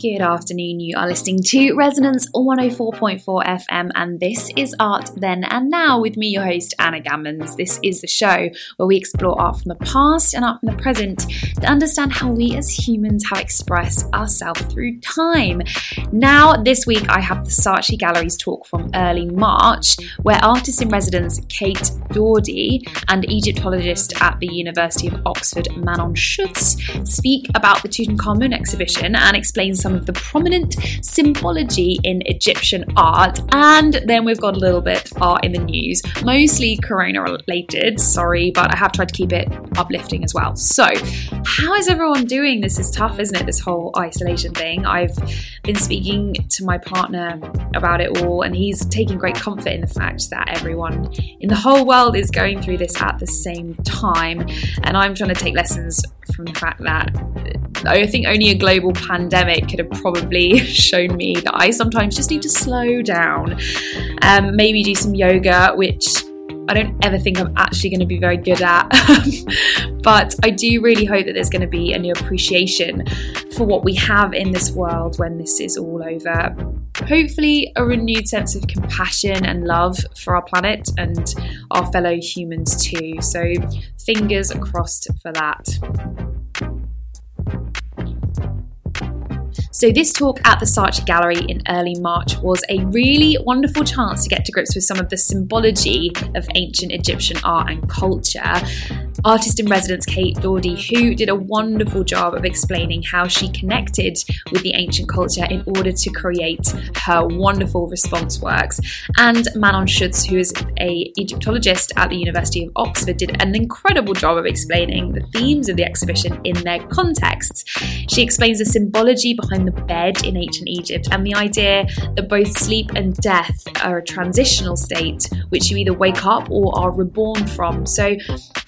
Good afternoon. You are listening to Resonance 104.4 FM, and this is Art Then and Now with me, your host, Anna Gammons. This is the show where we explore art from the past and art from the present to understand how we as humans have expressed ourselves through time. Now, this week, I have the Saatchi Galleries talk from early March, where artist in residence Kate Daudy and Egyptologist at the University of Oxford, Manon Schutz, speak about the Tutankhamun exhibition and explain some of the prominent symbology in Egyptian art. And then we've got a little bit art in the news, mostly corona related, sorry, but I have tried to keep it uplifting as well. So, how is everyone doing? This is tough, isn't it? This whole isolation thing. I've been speaking to my partner about it all, and he's taking great comfort in the fact that everyone in the whole world is going through this at the same time. And I'm trying to take lessons from the fact that I think only a global pandemic could have probably shown me that I sometimes just need to slow down. Um, maybe do some yoga, which I don't ever think I'm actually going to be very good at. but I do really hope that there's going to be a new appreciation for what we have in this world when this is all over. Hopefully, a renewed sense of compassion and love for our planet and our fellow humans too. So, fingers crossed for that. So, this talk at the Saatchi Gallery in early March was a really wonderful chance to get to grips with some of the symbology of ancient Egyptian art and culture. Artist in residence Kate Daudy, who did a wonderful job of explaining how she connected with the ancient culture in order to create her wonderful response works, and Manon Schutz, who is a Egyptologist at the University of Oxford, did an incredible job of explaining the themes of the exhibition in their contexts. She explains the symbology behind the bed in ancient Egypt and the idea that both sleep and death are a transitional state which you either wake up or are reborn from. So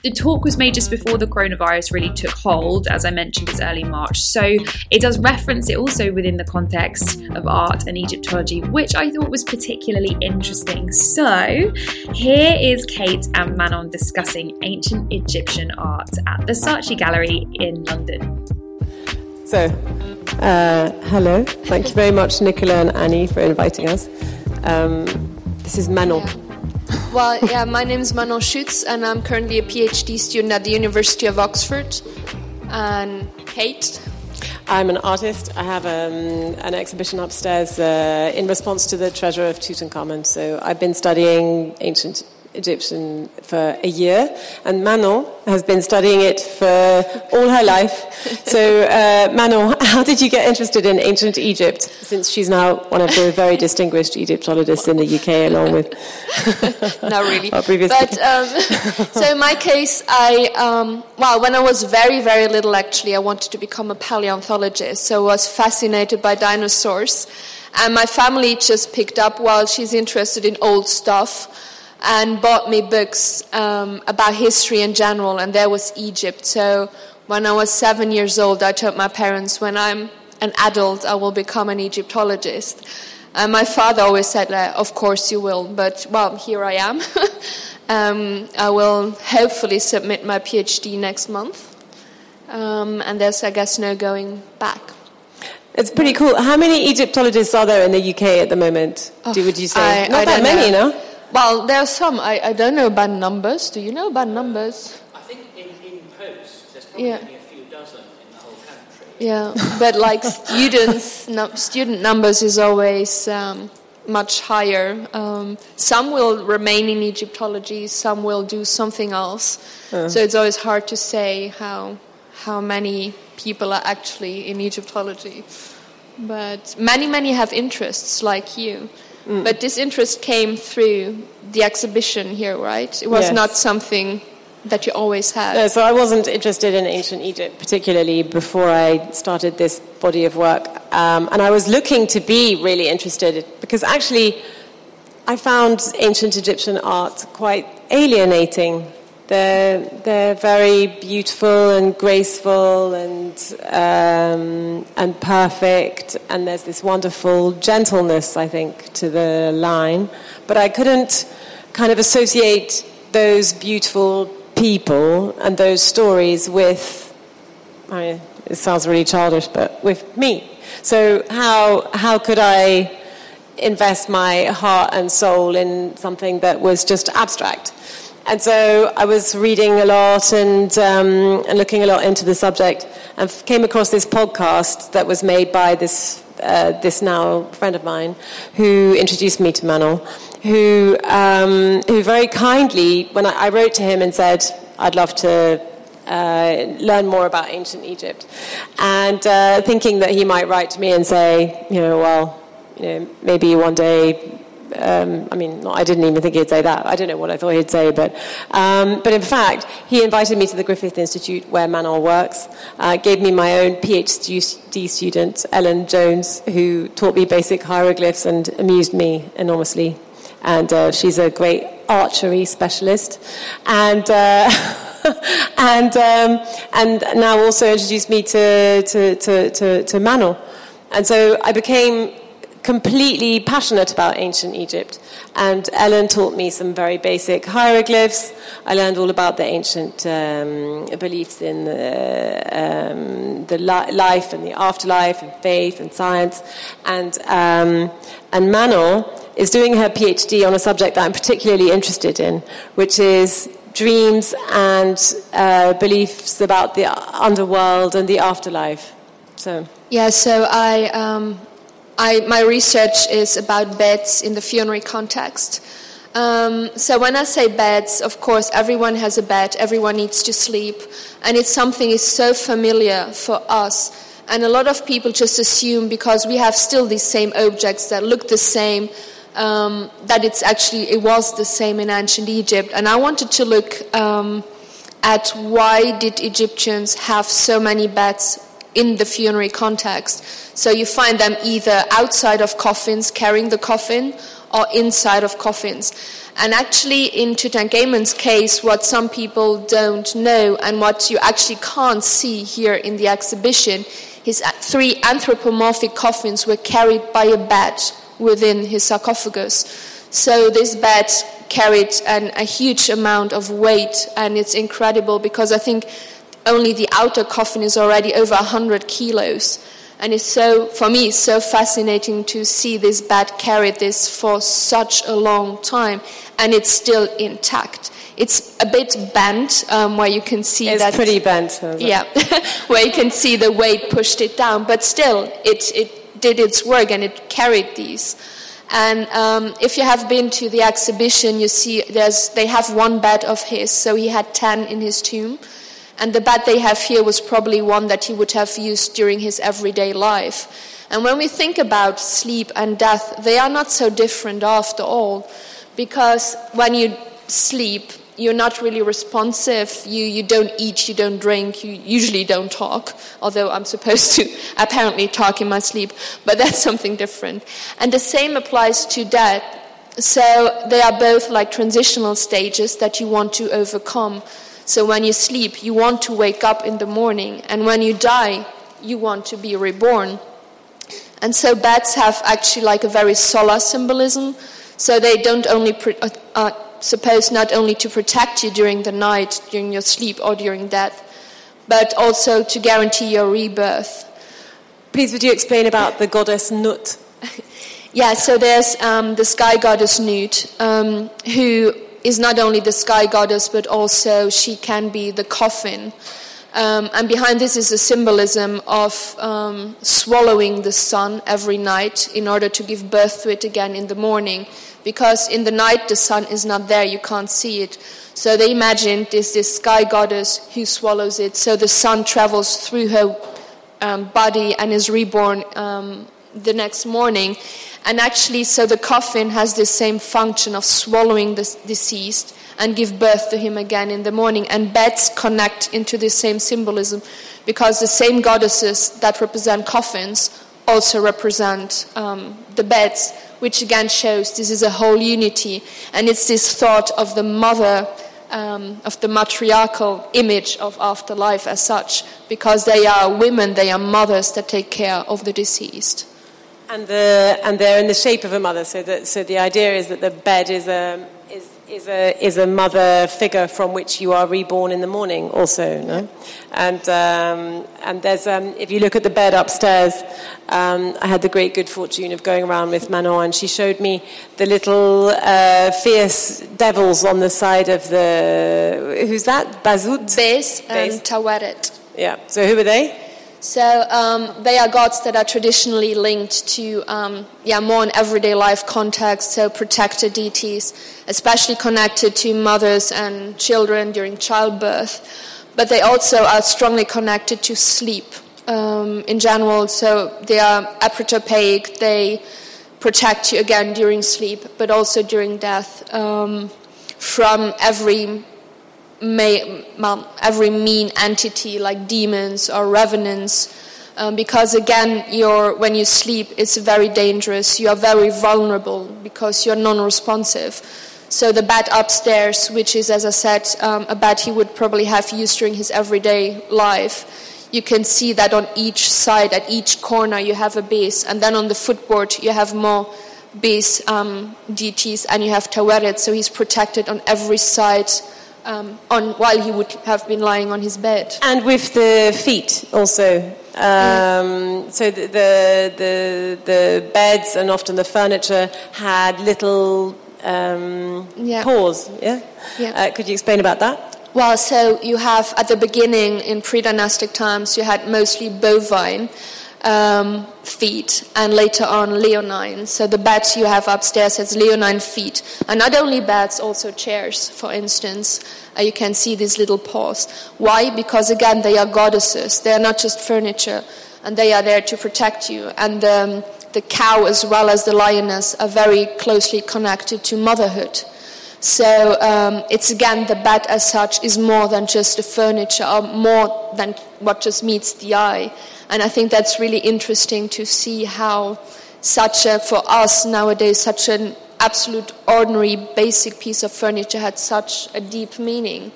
the talk was made just before the coronavirus really took hold, as I mentioned, it's early March. So it does reference it also within the context of art and Egyptology, which I thought was particularly interesting. So here is Kate and Manon discussing ancient Egyptian art at the Saatchi Gallery in London. So, uh, hello. Thank you very much, Nicola and Annie, for inviting us. Um, this is Manon. Yeah. Well, yeah, my name is Manon Schutz, and I'm currently a PhD student at the University of Oxford. And Kate? I'm an artist. I have um, an exhibition upstairs uh, in response to the treasure of Tutankhamun. So I've been studying ancient Egyptian for a year, and Manon has been studying it for all her life. So, uh, Manon, how did you get interested in ancient Egypt? Since she's now one of the very distinguished Egyptologists in the UK, along with not really, our previous. But um, so in my case, I um, well, when I was very very little, actually, I wanted to become a paleontologist. So I was fascinated by dinosaurs, and my family just picked up. Well, she's interested in old stuff and bought me books um, about history in general, and there was Egypt. So when I was seven years old, I told my parents, when I'm an adult, I will become an Egyptologist. And my father always said, Of course you will, but well, here I am. um, I will hopefully submit my PhD next month. Um, and there's, I guess, no going back. It's pretty cool. How many Egyptologists are there in the UK at the moment? Oh, would you say? I, Not I that many, know. no? Well, there are some. I, I don't know about numbers. Do you know about numbers? I think in, in post, there's probably Yeah. only a few dozen in the whole country. Yeah, but like students, no, student numbers is always um, much higher. Um, some will remain in Egyptology, some will do something else. So it's always hard to say how how many people are actually in Egyptology. But many, many have interests like you. But this interest came through the exhibition here, right? It was Yes. not something that you always had. No, so I wasn't interested in ancient Egypt particularly before I started this body of work. Um, and I was looking to be really interested because actually I found ancient Egyptian art quite alienating. They're, they're very beautiful and graceful and, um, and perfect, and there's this wonderful gentleness, I think, to the line. But I couldn't kind of associate those beautiful people and those stories with, I mean, it sounds really childish, but with me. So how how could I invest my heart and soul in something that was just abstract? And so I was reading a lot and, um, and looking a lot into the subject and came across this podcast that was made by this, uh, this now friend of mine who introduced me to Manon, who, um, who very kindly, when I, I, wrote to him and said, I'd love to uh, learn more about ancient Egypt, and uh, thinking that he might write to me and say, you know, well, you know, maybe one day um, I mean, I didn't even think he'd say that. I don't know what I thought he'd say, but, um, but in fact, he invited me to the Griffith Institute where Manon works, uh, gave me my own PhD student, Ellen Jones, who taught me basic hieroglyphs and amused me enormously. And uh, she's a great archery specialist. And, uh, and, um, and now also introduced me to, to, to, to, to Manon. And so I became completely passionate about ancient Egypt. And Ellen taught me some very basic hieroglyphs. I learned all about the ancient um, beliefs in the, um, the li- life and the afterlife and faith and science. And, um, and Manon is doing her PhD on a subject that I'm particularly interested in, which is dreams and uh, beliefs about the underworld and the afterlife. So. Yeah, so I um, I, my research is about beds in the funerary context. Um, so when I say beds, of course, everyone has a bed, everyone needs to sleep, and it's something is so familiar for us. And a lot of people just assume because we have still these same objects that look the same, um, that it's actually it was the same in ancient Egypt. And I wanted to look um, at why did Egyptians have so many beds in the funerary context. So you find them either outside of coffins carrying the coffin or inside of coffins. And actually, in Tutankhamun's case, what some people don't know and what you actually can't see here in the exhibition, his three anthropomorphic coffins were carried by a bat within his sarcophagus. So this bat carried an, a huge amount of weight, and it's incredible because I think only the outer coffin is already over 100 kilos. And it's so, for me, it's so fascinating to see this bat carry this for such a long time, and it's still intact. It's a bit bent, um, where you can see it's that. It's pretty bent. Yeah, where you can see the weight pushed it down, but still, it, it did its work and it carried these. And um, if you have been to the exhibition, you see there's, they have one bed of his, so he had 10 in his tomb. And the bed they have here was probably one that he would have used during his everyday life. And when we think about sleep and death, they are not so different after all, because when you sleep, you're not really responsive. You, you don't eat, you don't drink, you usually don't talk, although I'm supposed to apparently talk in my sleep, but that's something different. And the same applies to death. So they are both like transitional stages that you want to overcome. So when you sleep, you want to wake up in the morning, and when you die, you want to be reborn. And so bats have actually like a very solar symbolism. So they don't only pre- uh, uh, supposed not only to protect you during the night, during your sleep, or during death, but also to guarantee your rebirth. Please, would you explain about the goddess Nut? yeah, so there's um, the sky goddess Nut, um, who is not only the sky goddess, but also she can be the coffin. Um, and behind this is a symbolism of um, swallowing the sun every night in order to give birth to it again in the morning. Because in the night the sun is not there, you can't see it. So they imagined this, this sky goddess who swallows it. So the sun travels through her um, body and is reborn um, the next morning. And actually, so the coffin has the same function of swallowing the deceased and give birth to him again in the morning. And beds connect into the same symbolism because the same goddesses that represent coffins also represent um, the beds, which again shows this is a whole unity. And it's this thought of the mother. Um, of the matriarchal image of afterlife as such, because they are women, they are mothers that take care of the deceased. And, the, and they're in the shape of a mother, so, that, so the idea is that the bed is, a, um, is, is a is a mother figure from which you are reborn in the morning, also, no? And um, and there's um, if you look at the bed upstairs, um, I had the great good fortune of going around with Manon, and she showed me the little uh, fierce devils on the side of the who's that Bazut Bes and Bes. Taweret. Yeah. So who are they? So um, they are gods that are traditionally linked to um, yeah more in everyday life context. So protector deities, especially connected to mothers and children during childbirth, but they also are strongly connected to sleep um, in general. So they are apotropaic. They protect you again during sleep, but also during death um, from every may, every mean entity like demons or revenants. Um, because again, when you sleep, it's very dangerous. You are very vulnerable because you're non-responsive. So the bed upstairs, which is, as I said, um, a bed he would probably have used during his everyday life, you can see that on each side, at each corner, you have a Bes, and then on the footboard, you have more Bes um, deities, and you have Taweret, so he's protected on every side um, on, while he would have been lying on his bed. And with the feet also. Um, So the, the the the beds and often the furniture had little um, Yeah. paws. Yeah. Yeah. Uh, could you explain about that? Well, so you have at the beginning in pre-dynastic times, you had mostly bovine um, feet, and later on leonine. So the bed you have upstairs has leonine feet, and not only beds, also chairs. For instance, uh, you can see these little paws. Why? Because again, they are goddesses. They are not just furniture, and they are there to protect you. And um, the cow, as well as the lioness, are very closely connected to motherhood. So um, it's again the bed as such is more than just the furniture, or more than what just meets the eye. And I think that's really interesting to see how such a, for us nowadays, such an absolute ordinary basic piece of furniture had such a deep meaning.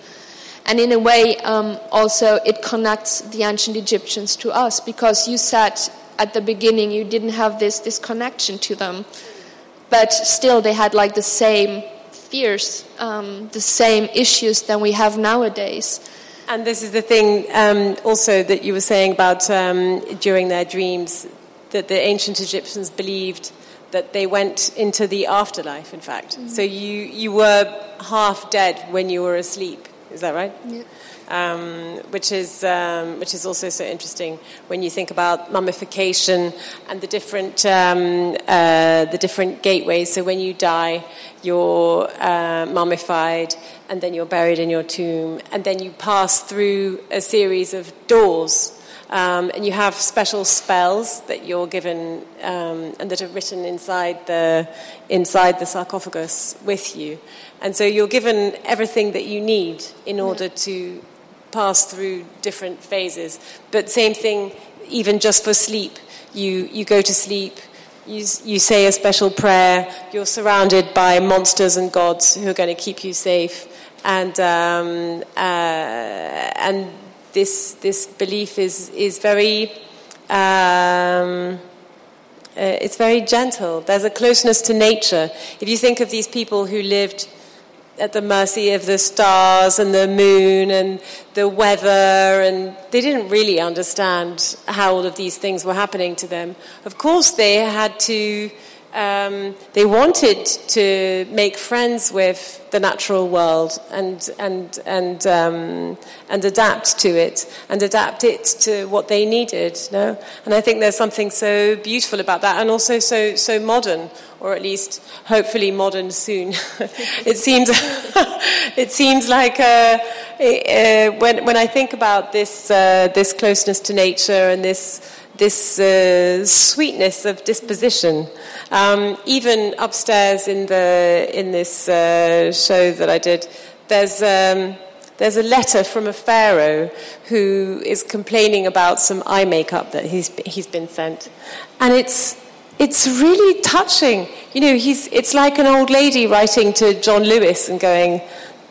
And in a way, um, also it connects the ancient Egyptians to us because you said at the beginning you didn't have this, this connection to them, but still they had like the same fears, um, the same issues than we have nowadays. And this is the thing um, also that you were saying about um, during their dreams that the ancient Egyptians believed that they went into the afterlife, in fact. So you, you were half dead when you were asleep. Is that right? Yeah. Um, which is um, which is also so interesting when you think about mummification and the different um, uh, the different gateways. So when you die, you're uh, mummified, and then you're buried in your tomb, and then you pass through a series of doors. Um, and you have special spells that you're given um, and that are written inside the inside the sarcophagus with you, and so you're given everything that you need in order to pass through different phases. But same thing, even just for sleep, you you go to sleep. You, you say a special prayer. You're surrounded by monsters and gods who are going to keep you safe, and um, uh, and this this belief is is very um, uh, it's very gentle. There's a closeness to nature. If you think of these people who lived at the mercy of the stars and the moon and the weather, and they didn't really understand how all of these things were happening to them. Of course, they had to. Um, they wanted to make friends with the natural world and and and um, and adapt to it and adapt it to what they needed. No, and I think there's something so beautiful about that, and also so so modern, or at least hopefully modern soon. it seems it seems like uh, uh, when when I think about this uh, this closeness to nature and this this uh, sweetness of disposition. Um, even upstairs in the in this uh, show that I did, there's. Um, there's a letter from a pharaoh who is complaining about some eye makeup that he's, he's been sent. And it's, it's really touching. You know, he's, it's like an old lady writing to John Lewis and going,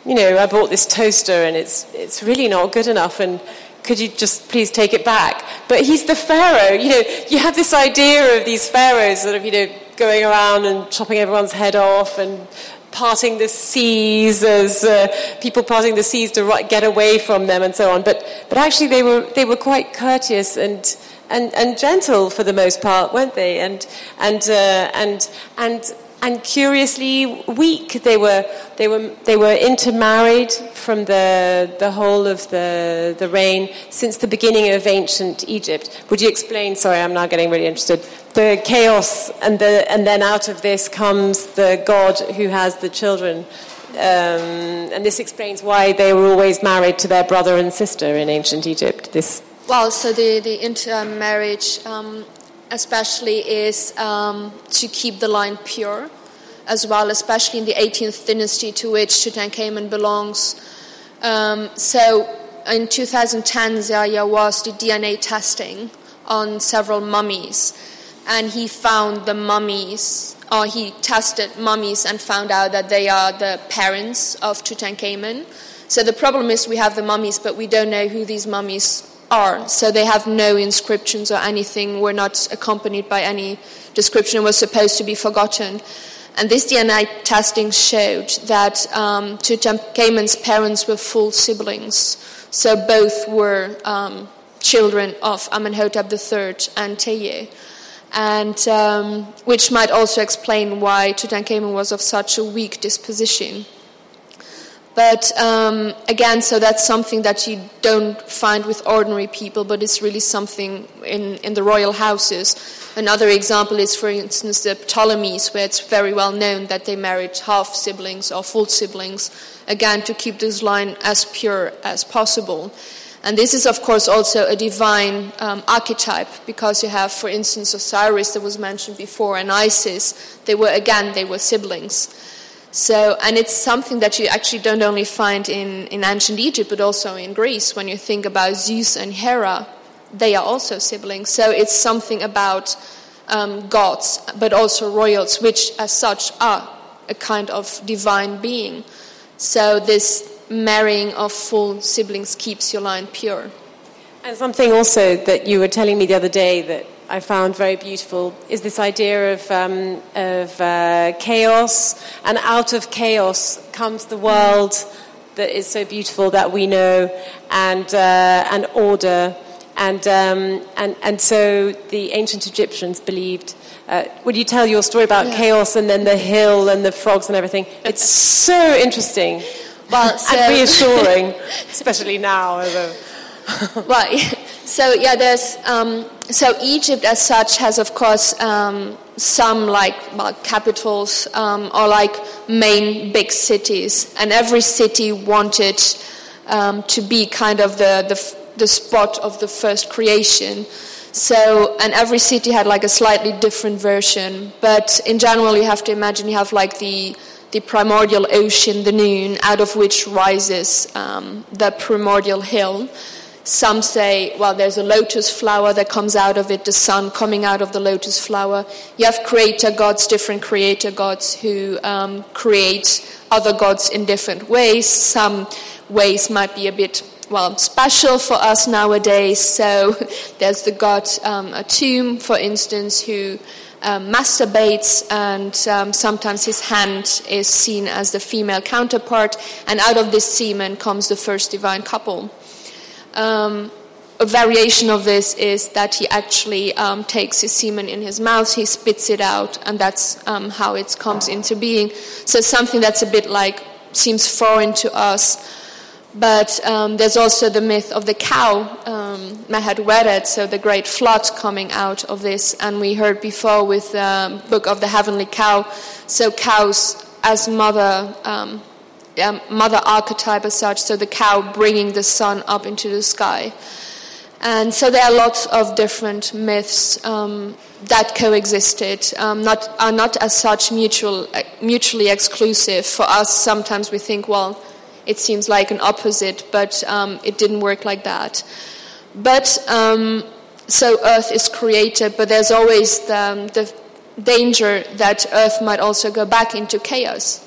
you know, I bought this toaster and it's, it's really not good enough and could you just please take it back? But he's the pharaoh. You know, you have this idea of these pharaohs sort of, you know, going around and chopping everyone's head off and parting the seas as uh, people parting the seas to get away from them and so on. But, but actually, they were, they were quite courteous and, and, and gentle for the most part, weren't they? And, and, uh, and, and, and curiously weak. They were, they were, they were intermarried from the, the whole of the, the reign since the beginning of ancient Egypt. Would you explain? Sorry, I'm now getting really interested. The chaos, and, the, and then out of this comes the God who has the children. Um, and this explains why they were always married to their brother and sister in ancient Egypt. This Well, so the, the intermarriage um, especially is um, to keep the line pure as well, especially in the 18th dynasty to which Tutankhamun belongs. Um, so in 2010, there was the DNA testing on several mummies, and he found the mummies, or he tested mummies and found out that they are the parents of Tutankhamun. So the problem is we have the mummies, but we don't know who these mummies are. So they have no inscriptions or anything, were not accompanied by any description, was supposed to be forgotten. And this DNA testing showed that um, Tutankhamun's parents were full siblings. So both were um, children of Amenhotep III and Teye. And um, which might also explain why Tutankhamun was of such a weak disposition. But um, again, so that's something that you don't find with ordinary people, but it's really something in, in the royal houses. Another example is, for instance, the Ptolemies, where it's very well known that they married half siblings or full siblings, again, to keep this line as pure as possible. And this is, of course, also a divine um, archetype because you have, for instance, Osiris that was mentioned before and Isis. They were, again, they were siblings. So, and it's something that you actually don't only find in, in ancient Egypt, but also in Greece. When you think about Zeus and Hera, they are also siblings. So it's something about um, gods, but also royals, which as such are a kind of divine being. So this marrying of full siblings keeps your line pure. And something also that you were telling me the other day that I found very beautiful is this idea of, um, of uh, chaos, and out of chaos comes the world that is so beautiful that we know, and, uh, and order. And, um, and, and so the ancient Egyptians believed. Uh, would you tell your story about yeah. chaos and then the hill and the frogs and everything? It's so interesting well, so and reassuring, especially now. well, so yeah, there's um, so Egypt as such has of course um, some like well, capitals um, or like main big cities, and every city wanted um, to be kind of the, the the spot of the first creation. So, and every city had like a slightly different version, but in general, you have to imagine you have like the the primordial ocean, the Nun, out of which rises um, the primordial hill. Some say, well, there's a lotus flower that comes out of it, the sun coming out of the lotus flower. You have creator gods, different creator gods who um, create other gods in different ways. Some ways might be a bit, well, special for us nowadays. So there's the god um, Atum, for instance, who um, masturbates, and um, sometimes his hand is seen as the female counterpart, and out of this semen comes the first divine couple. Um, a variation of this is that he actually um, takes his semen in his mouth, he spits it out, and that's um, how it comes into being. So something that's a bit like seems foreign to us. But um, there's also the myth of the cow, um, so the great flood coming out of this. And we heard before with the book of the heavenly cow. So cows as mother um, um, mother archetype as such, so the cow bringing the sun up into the sky. And so there are lots of different myths um, that coexisted, um, not, are not as such mutual, mutually exclusive. For us, sometimes we think, well, it seems like an opposite, but um, it didn't work like that. But um, so Earth is created, but there's always the, the danger that Earth might also go back into chaos.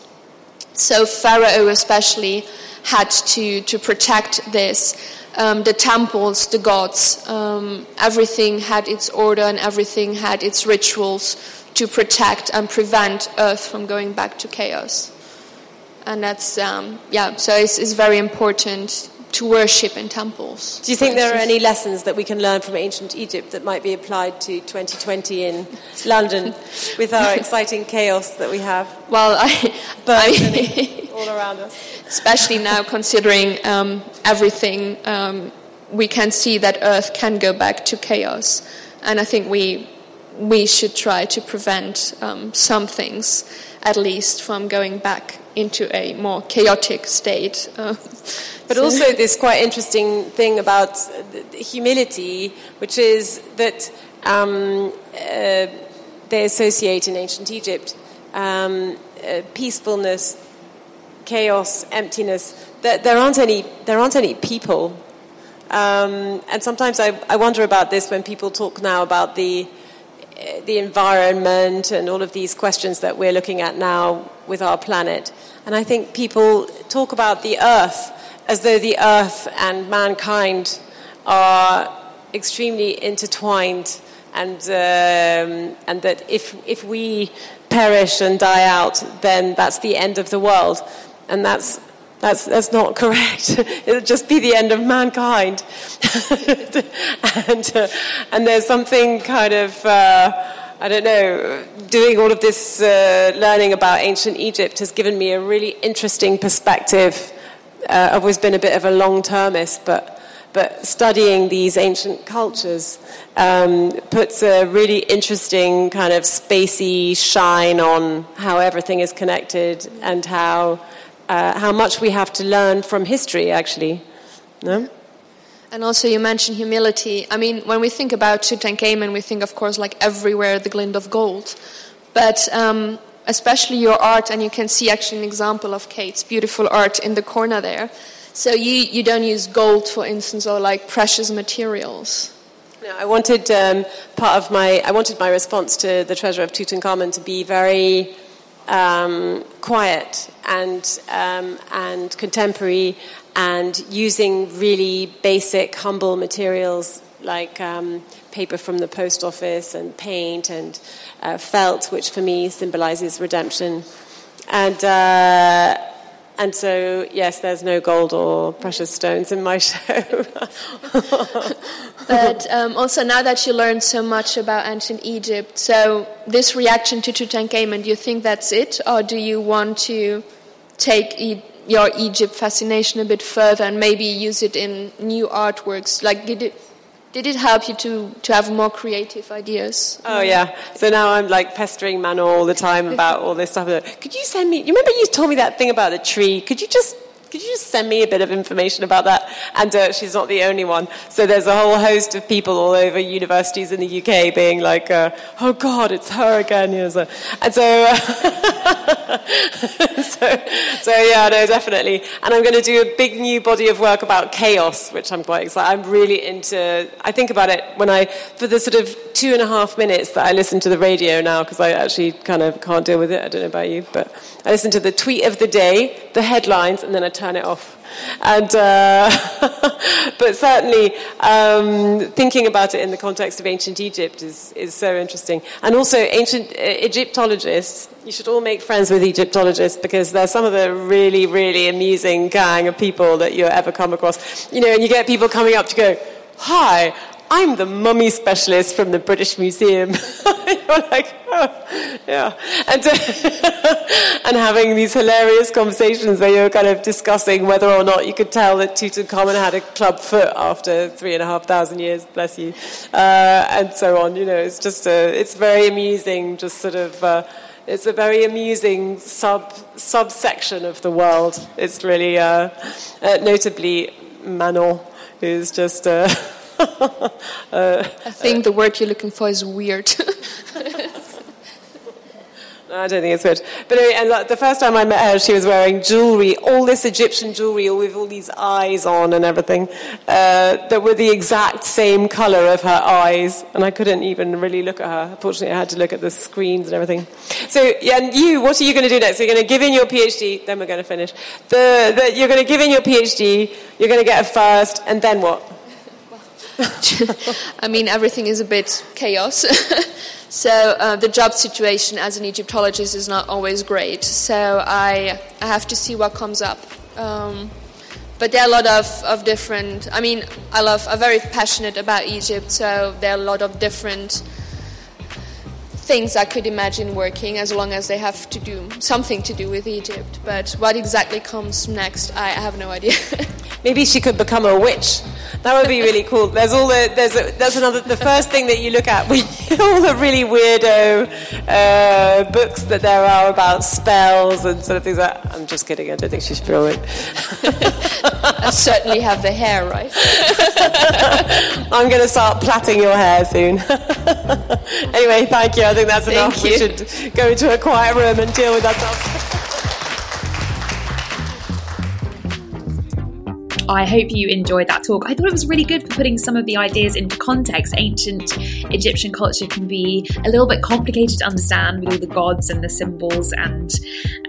So Pharaoh especially had to, to protect this. Um, the temples, the gods, um, everything had its order and everything had its rituals to protect and prevent Earth from going back to chaos. and that's um, yeah. So it's, it's very important to worship in temples. Do you think there are any lessons that we can learn from ancient Egypt that might be applied to 2020 in London with our exciting chaos that we have? Well, I, I all around us. Especially now, considering um, everything, um, we can see that Earth can go back to chaos, and I think we we should try to prevent um, some things, at least, from going back into a more chaotic state. Uh, but so. also, this quite interesting thing about humility, which is that um, uh, they associate in ancient Egypt um, uh, peacefulness, chaos, emptiness. There, there, aren't any. There aren't any people. Um, and sometimes I, I wonder about this when people talk now about the the environment and all of these questions that we're looking at now with our planet. And I think people talk about the earth as though the earth and mankind are extremely intertwined and, um, and that if, if we perish and die out, then that's the end of the world. And that's that's, that's not correct. It'll just be the end of mankind. and, uh, and there's something kind of, uh, I don't know, doing all of this uh, learning about ancient Egypt has given me a really interesting perspective. Uh, I've always been a bit of a long termist, but, but studying these ancient cultures um, puts a really interesting kind of spacey shine on how everything is connected and how uh, how much we have to learn from history, actually. No? And also, you mentioned humility. I mean, when we think about Tutankhamen, we think, of course, like everywhere the glint of gold. But um, especially your art, and you can see actually an example of Kate's beautiful art in the corner there. So you, you don't use gold, for instance, or like precious materials. No, I wanted um, part of my I wanted my response to the treasure of Tutankhamun to be very um, quiet and, um, and contemporary and using really basic, humble materials like um, paper from the post office and paint and uh, felt, which for me symbolizes redemption. And uh, and so, yes, there's no gold or precious stones in my show. but um, also, now that you learned so much about ancient Egypt, so this reaction to Tutankhamun, do you think that's it? Or do you want to take e- your Egypt fascination a bit further and maybe use it in new artworks? Like, did it did it help you to, to have more creative ideas? Oh, yeah. So now I'm like pestering Manon all the time about all this stuff. Could you send me, you remember you told me that thing about the tree? Could you just could you just send me a bit of information about that? And uh, she's not the only one. So there's a whole host of people all over universities in the UK being like, uh, oh God, it's her again. So, and so, uh, so, yeah, no, definitely. And I'm going to do a big new body of work about chaos, which I'm quite excited. I'm really into, I think about it when I, for the sort of two and a half minutes that I listen to the radio now, because I actually kind of can't deal with it. I don't know about you, but I listen to the tweet of the day, the headlines, and then I turn it off. And, uh, but certainly, um, thinking about it in the context of ancient Egypt is, is so interesting. And also, ancient uh, Egyptologists, you should all make friends with Egyptologists because they're some of the really, really amusing gang of people that you ever come across. You know, and you get people coming up to go, Hi, I'm the mummy specialist from the British Museum. you're like, oh, yeah. And, uh, and having these hilarious conversations where you're kind of discussing whether or not you could tell that Tutankhamun had a club foot after three and a half thousand years, bless you, uh, and so on. You know, it's just a, it's very amusing, just sort of. Uh, it's a very amusing sub subsection of the world. It's really, uh, uh, notably, Manon, who's just. Uh, I think the word you're looking for is weird. I don't think it's good. But anyway, and the first time I met her, she was wearing jewelry, all this Egyptian jewelry, with all these eyes on and everything, uh, that were the exact same color of her eyes. And I couldn't even really look at her. Unfortunately, I had to look at the screens and everything. So, yeah, and you, what are you going to do next? You're going to give in your PhD, then we're going to finish. The, the, you're going to give in your PhD, you're going to get a first, and then what? I mean, everything is a bit chaos. So uh, the job situation as an Egyptologist is not always great. So I, I have to see what comes up. Um, but there are a lot of, of different, I mean, I love, I'm very passionate about Egypt, so there are a lot of different things I could imagine working as long as they have to do something to do with Egypt. But what exactly comes next, I have no idea. Maybe she could become a witch. That would be really cool. There's all the there's a, that's another the first thing that you look at when all the really weirdo uh, books that there are about spells and sort of things. Like, I'm just kidding. I don't think she's should be a witch. I certainly have the hair right. I'm going to start plaiting your hair soon. anyway, thank you. I think that's Thank enough. We you. should go into a quiet room and deal with ourselves. I hope you enjoyed that talk. I thought it was really good for putting some of the ideas into context. Ancient Egyptian culture can be a little bit complicated to understand with all the gods and the symbols and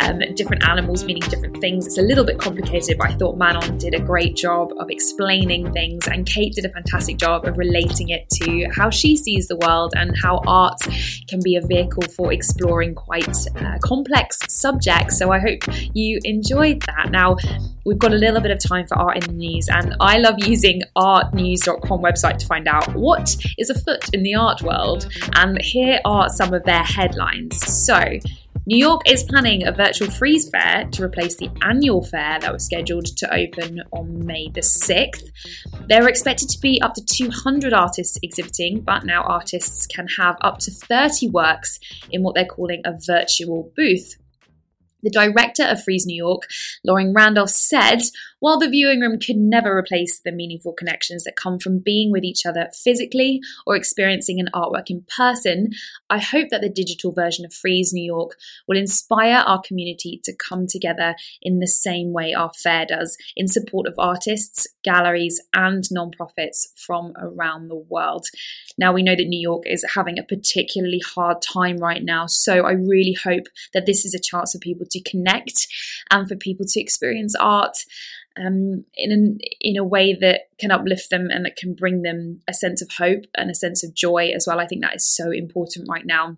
um, different animals meaning different things. It's a little bit complicated, but I thought Manon did a great job of explaining things, and Kate did a fantastic job of relating it to how she sees the world and how art can be a vehicle for exploring quite uh, complex subjects. So I hope you enjoyed that. Now, we've got a little bit of time for art in the news, and I love using artnews.com website to find out what is afoot in the art world. And here are some of their headlines. So, New York is planning a virtual Frieze fair to replace the annual fair that was scheduled to open on May the 6th. There are expected to be up to 200 artists exhibiting, but now artists can have up to 30 works in what they're calling a virtual booth. The director of Frieze New York, Loring Randolph, said, While the viewing room could never replace the meaningful connections that come from being with each other physically or experiencing an artwork in person, I hope that the digital version of Frieze New York will inspire our community to come together in the same way our fair does, in support of artists, galleries, and nonprofits from around the world. Now, we know that New York is having a particularly hard time right now, so I really hope that this is a chance for people to connect and for people to experience art um, in an, in a way that can uplift them and that can bring them a sense of hope and a sense of joy as well. I think that is so important right now.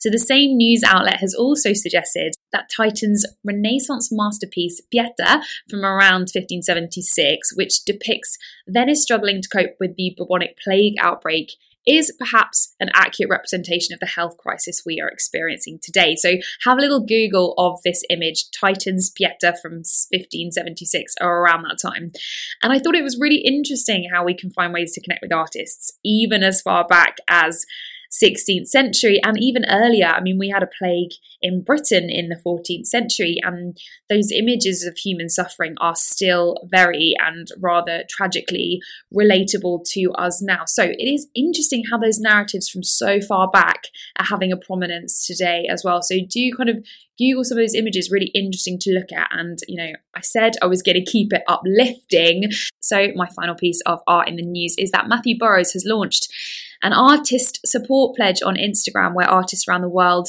So the same news outlet has also suggested that Titian's Renaissance masterpiece Pieta from around 1576, which depicts Venice struggling to cope with the bubonic plague outbreak, is perhaps an accurate representation of the health crisis we are experiencing today. So have a little Google of this image, Titian's Pieta from 1576 or around that time. And I thought it was really interesting how we can find ways to connect with artists, even as far back as 16th century and even earlier. I mean, we had a plague in Britain in the 14th century, and those images of human suffering are still very and rather tragically relatable to us now. So it is interesting how those narratives from so far back are having a prominence today as well. So do kind of Google some of those images, really interesting to look at. And, you know, I said I was going to keep it uplifting. So, my final piece of art in the news is that Matthew Burrows has launched an artist support pledge on Instagram where artists around the world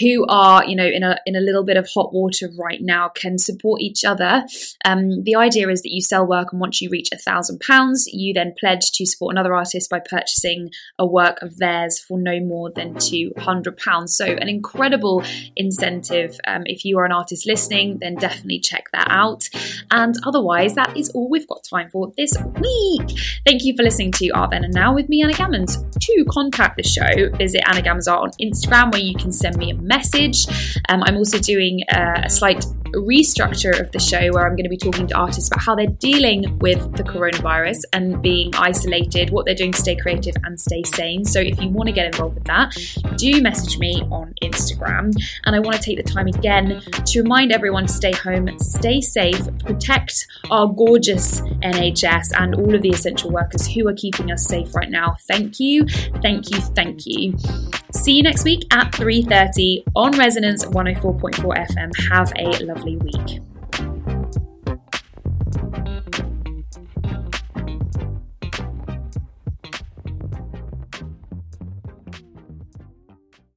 who are you know in a in a little bit of hot water right now can support each other. Um, the idea is that you sell work, and once you reach a thousand pounds, you then pledge to support another artist by purchasing a work of theirs for no more than two hundred pounds. So an incredible incentive. Um, if you are an artist listening, then definitely check that out. And otherwise, that is all we've got time for this week. Thank you for listening to Art Then and Now with me, Anna Gammons. To contact the show, visit Anna Gammons Art on Instagram, where you can send me a message. Um, I'm also doing uh, a slight restructure of the show where I'm going to be talking to artists about how they're dealing with the coronavirus and being isolated, what they're doing to stay creative and stay sane. So if you want to get involved with that, do message me on Instagram. And I want to take the time again to remind everyone to stay home, stay safe, protect our gorgeous NHS and all of the essential workers who are keeping us safe right now. Thank you, thank you, thank you. See you next week at 3:30 on Resonance 104.4 FM. Have a lovely week.